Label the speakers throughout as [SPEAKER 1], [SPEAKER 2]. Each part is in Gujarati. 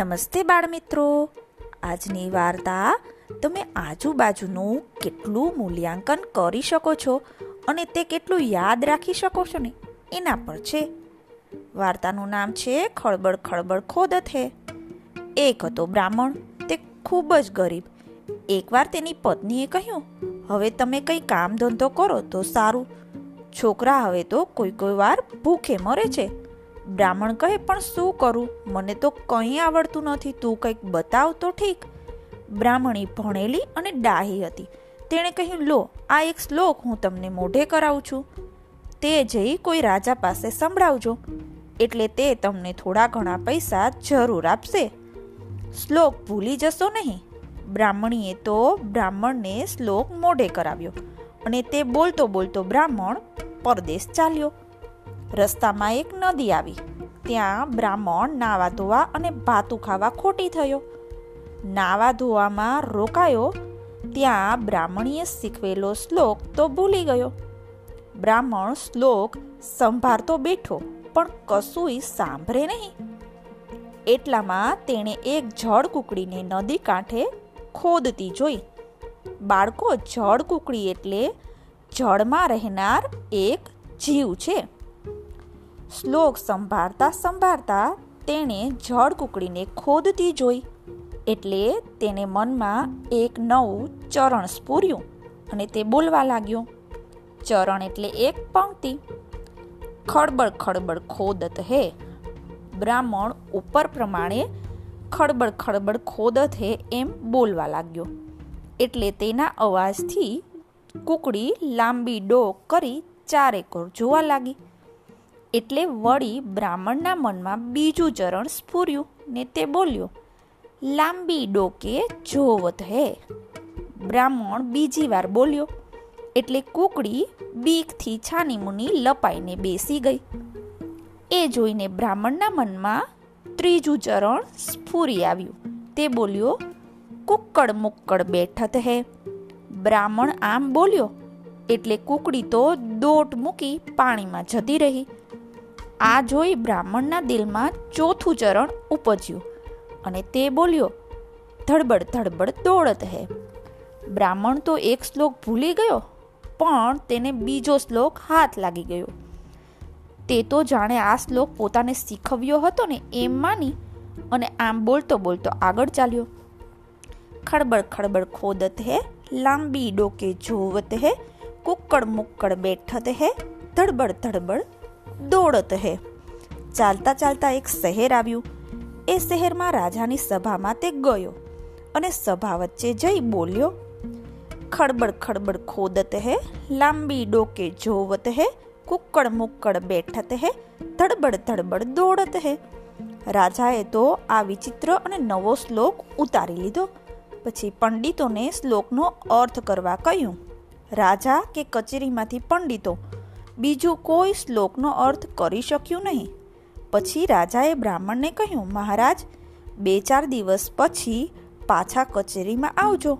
[SPEAKER 1] નમસ્તે બાળમિત્રો. આજની વાર્તા તમે આજુબાજુનું કેટલું મૂલ્યાંકન કરી શકો છો અને તે કેટલું યાદ રાખી શકો છો ને એના પર છે. વાર્તાનું નામ છે ખળબળ ખળબળ ખોદત હે એક હતો બ્રાહ્મણ, તે ખૂબ જ ગરીબ. એકવાર તેની પત્નીએ કહ્યું, હવે તમે કંઈ કામ ધંધો કરો તો સારું. છોકરા હવે તો કોઈ કોઈ વાર ભૂખે મરે છે. બ્રાહ્મણ કહે, પણ શું કરું? મને તો કંઈ આવડતું નથી. તું કંઈક બતાવ તો ઠીક. બ્રાહ્મણી ભણેલી અને ડાહી હતી. તેણે કહ્યું, લો, આ એક શ્લોક હું તમને મોઢે કરાવું છું. તે જઈ કોઈ રાજા પાસે સંભળાવજો. એટલે તે તમને થોડા ઘણા પૈસા જરૂર આપશે. શ્લોક ભૂલી જશો નહીં. બ્રાહ્મણીએ તો બ્રાહ્મણને શ્લોક મોઢે કરાવ્યો અને તે બોલતો બોલતો બ્રાહ્મણ પરદેશ ચાલ્યો. રસ્તામાં એક નદી આવી. ત્યાં બ્રાહ્મણ નાવા ધોવા અને ભાતું ખાવા ખોટી થયો. નાવા ધોવામાં રોકાયો, ત્યાં બ્રાહ્મણીએ શીખવેલો શ્લોક તો ભૂલી ગયો. બ્રાહ્મણ શ્લોક સંભાળતો બેઠો, પણ કશુંય સાંભળે નહીં. એટલામાં તેણે એક જળ કુકડીને નદી કાંઠે ખોદતી જોઈ. બાળકો, જળ કુકડી એટલે જળમાં રહેનાર એક જીવ છે. શ્લોક સંભાળતા સંભાળતા તેણે જળ કુકડીને ખોદતી જોઈ. એટલે તેને મનમાં એક નવું ચરણ સ્ફૂર્યું અને તે બોલવા લાગ્યો, ચરણ એટલે એક પંક્તિ. ખડબડ ખડબડ ખોદત હે. બ્રાહ્મણ ઉપર પ્રમાણે ખડબડ ખડબડ ખોદત હે એમ બોલવા લાગ્યો. એટલે તેના અવાજથી કુકડી લાંબી ડોક કરી ચારેકોર જોવા લાગી. એટલે વળી બ્રાહ્મણના મનમાં બીજું ચરણ સ્ફૂર્યું ને તે બોલ્યો, લાંબી ડોકે જોવત હે. બ્રાહ્મણ બીજી વાર બોલ્યો, એટલે કુકડી બીકથી છાની મુની લપાઈને બેસી ગઈ. એ જોઈને બ્રાહ્મણના મનમાં ત્રીજું ચરણ સ્ફૂરી આવ્યું. તે બોલ્યો, કુક્કડ મુક્કડ બેઠત હે. બ્રાહ્મણ આમ બોલ્યો, એટલે કુકડી તો દોટ મૂકી પાણીમાં જતી રહી. આ જોઈ બ્રાહ્મણના દિલમાં ચોથું ચરણ ઉપજ્યું અને તે બોલ્યો, ધડબડ ધડબડ દોડત હે. બ્રાહ્મણ તો એક શ્લોક ભૂલી ગયો, પણ તેને બીજો શ્લોક હાથ લાગી ગયો. તે તો જાણે આ શ્લોક પોતાને શીખવ્યો હતો ને એમ માની અને આમ બોલતો બોલતો આગળ ચાલ્યો. ખડબડ ખડબડ ખોદત હે, લાંબી ડોકે જોવત હે, કુક્કડ મુક્કડ બેઠત હે, ધડબડ ધડબડ દોડત હે. ચાલતા ચાલતા એક શહેર આવ્યું. એ શહેરમાં રાજાની સભામાં તે ગયો અને સભા વચ્ચે જઈ બોલ્યો, ખડબડ ખડબડ ખોદત હે, લાંબી ડોકે જોવત હે, કુક્કડ મુક્કડ બેઠત હે, ધડબડ ધડબડ દોડત હે. રાજાએ તો આ વિચિત્ર અને નવો શ્લોક ઉતારી લીધો. પછી પંડિતોને શ્લોકનો અર્થ કરવા કહ્યું, રાજા કે કચેરીમાંથી પંડિતો બીજું કોઈ શ્લોકનો અર્થ કરી શક્યું નહીં. પછી રાજાએ બ્રાહ્મણને કહ્યું, મહારાજ, બે ચાર દિવસ પછી પાછા કચેરીમાં આવજો.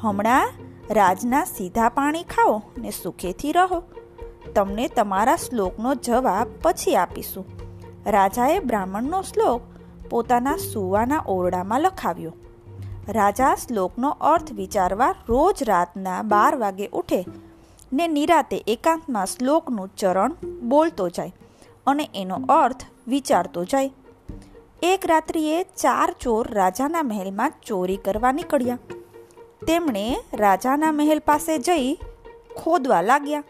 [SPEAKER 1] હમણાં રાજના સીધા પાણી ખાઓ ને સુખેથી રહો. તમને તમારા શ્લોકનો જવાબ પછી આપીશું. રાજાએ બ્રાહ્મણનો શ્લોક પોતાના સુવાના ઓરડામાં લખાવ્યો. રાજા શ્લોકનો અર્થ વિચારવા રોજ રાતના બાર વાગે ઉઠે ને નિરાતે એકાંતમાં શ્લોકનું ચરણ બોલતો જાય અને એનો અર્થ વિચારતો જાય. એક રાત્રિએ ચાર ચોર રાજાના મહેલમાં ચોરી કરવા નીકળ્યા. તેમણે રાજાના મહેલ પાસે જઈ ખોદવા લાગ્યા.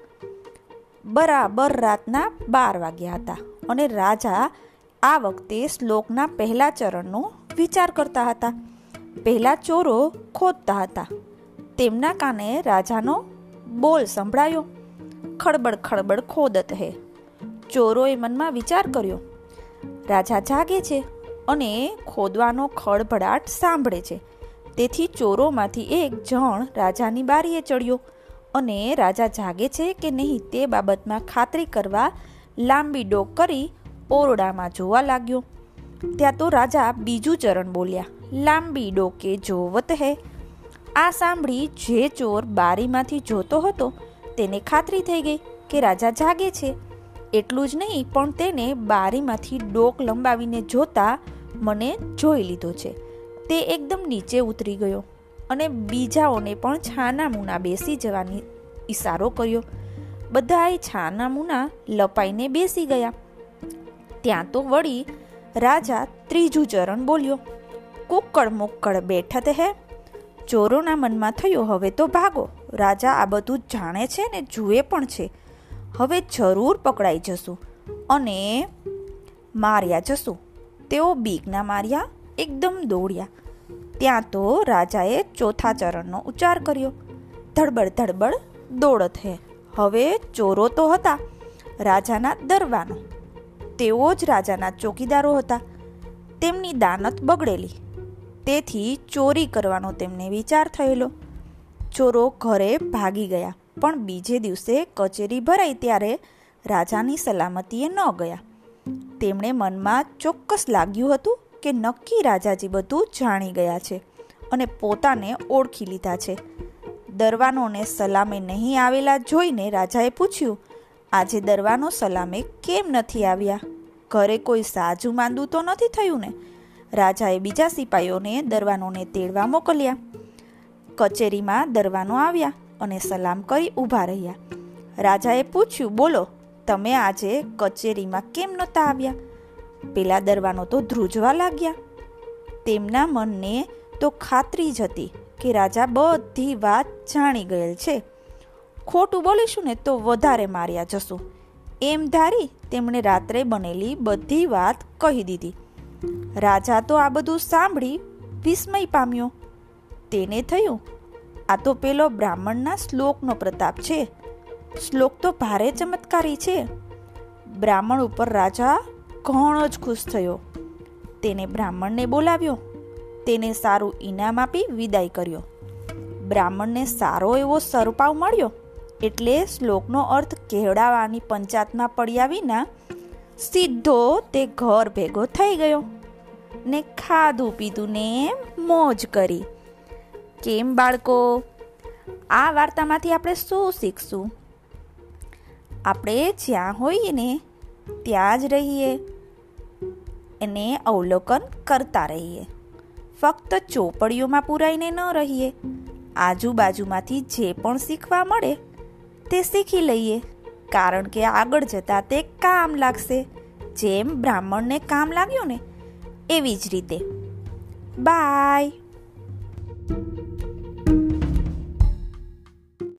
[SPEAKER 1] બરાબર રાતના બાર વાગ્યા હતા અને રાજા આ વખતે શ્લોકના પહેલા ચરણનો વિચાર કરતા હતા. પહેલા ચોરો ખોદતા હતા. તેમના કાને રાજાનો બોલ સંભળાયો. ખડબડ ખડબડ ખોદત હે. ચોરોએ મનમાં વિચાર કર્યો. રાજા જાગે છે અને ખોદવાનો ખડભડાટ સાંભળે છે. તેથી ચોરોમાંથી એક જણ રાજાની બારીએ ચડ્યો અને રાજા જાગે છે કે નહીં તે બાબતમાં ખાતરી કરવા લાંબી ડોક કરી ઓરડામાં જોવા લાગ્યો. ત્યાં તો રાજા બીજું ચરણ બોલ્યા, લાંબી ડોકે જોવત હે. આ સાંભળી જે ચોર બારીમાંથી જોતો હતો તેને ખાતરી થઈ ગઈ કે રાજા જાગે છે. એટલું જ નહીં, પણ તેને બારીમાંથી ડોક લંબાવીને જોતા મને જોઈ લીધો છે. તે એકદમ નીચે ઉતરી ગયો અને બીજાઓને પણ છાના મુના બેસી જવાની ઈશારો કર્યો. બધાએ છાના મુના લપાઈને બેસી ગયા. ત્યાં તો વળી રાજા ત્રીજું ચરણ બોલ્યો કુક્કડ મુક્કડ બેઠત હે? ચોરોના મનમાં થયો, હવે તો ભાગો. રાજા આ બધું જાણે છે ને જુએ પણ છે. હવે જરૂર પકડાઈ જશું. અને માર્યા જશું. તેઓ બીકના માર્યા, એકદમ દોડ્યા. ત્યાં તો રાજાએ ચોથા ચરણનો ઉચ્ચાર કર્યો. ધડબડ ધડબડ, દોડત હે. હવે ચોરો તો હતા, રાજાના દરવાનો. તેઓ જ રાજાના ચોકીદારો હતા. તેમની દાનત બગડેલી. તેથી ચોરી કરવાનો તેમને વિચાર થયેલો. ચોરો ઘરે ભાગી ગયા, પણ બીજે દિવસે કચેરી ભરાઈ ત્યારે રાજાની સલામતીએ ન ગયા. તેમણે મનમાં ચોક્કસ લાગ્યું હતું કે નક્કી રાજાજી બધું જાણી ગયા છે અને પોતાને ઓળખી લીધા છે. દરવાનોને સલામે નહીં આવેલા જોઈને રાજાએ પૂછ્યું, આજે દરવાનો સલામે કેમ નથી આવ્યા? ઘરે કોઈ સાજુ માંદું તો નથી થયું ને? રાજાએ બીજા સિપાઈઓને દરવાનોને તેડવા મોકલ્યા. કચેરીમાં દરવાનો આવ્યા અને સલામ કરી ઊભા રહ્યા. રાજાએ પૂછ્યું, બોલો, તમે આજે કચેરીમાં કેમ નહોતા આવ્યા? પેલા દરવાનો તો ધ્રુજવા લાગ્યા. તેમના મનને તો ખાતરી જ હતી કે રાજા બધી વાત જાણી ગયેલ છે. ખોટું બોલીશું ને તો વધારે માર્યા જશું. એમ ધારી તેમણે રાત્રે બનેલી બધી વાત કહી દીધી. રાજા તો આ બધું સાંભળી વિસ્મય પામ્યો. તેને થયું, આ તો પેલો બ્રાહ્મણના શ્લોકનો પ્રતાપ છે. શ્લોક તો ભારે ચમત્કારી છે. બ્રાહ્મણ ઉપર રાજા ઘણો જ ખુશ થયો. તેને બ્રાહ્મણને બોલાવ્યો. તેને સારું ઇનામ આપી વિદાય કર્યો. બ્રાહ્મણને સારો એવો સરપાવ મળ્યો. એટલે શ્લોકનો અર્થ કહેવડાવવાની પંચાતમાં પડ્યા વિના સીધો તે ઘર ભેગો થઈ ગયો ને ખાધું પીધું ને મોજ કરી. કેમ બાળકો? આ વાર્તામાંથી આપણે શું શીખશું? આપણે જ્યાં હોઈએ ને ત્યાં જ રહીએ. એને અવલોકન કરતા રહીએ. ફક્ત ચોપડીઓમાં પુરાઈને ન રહીએ. આજુબાજુમાંથી જે પણ શીખવા મળે તે શીખી લઈએ. કારણ કે આગળ જતાં તે કામ લાગશે. જેમ બ્રાહ્મણને કામ લાગ્યું ને, એવી જ રીતે. બાય.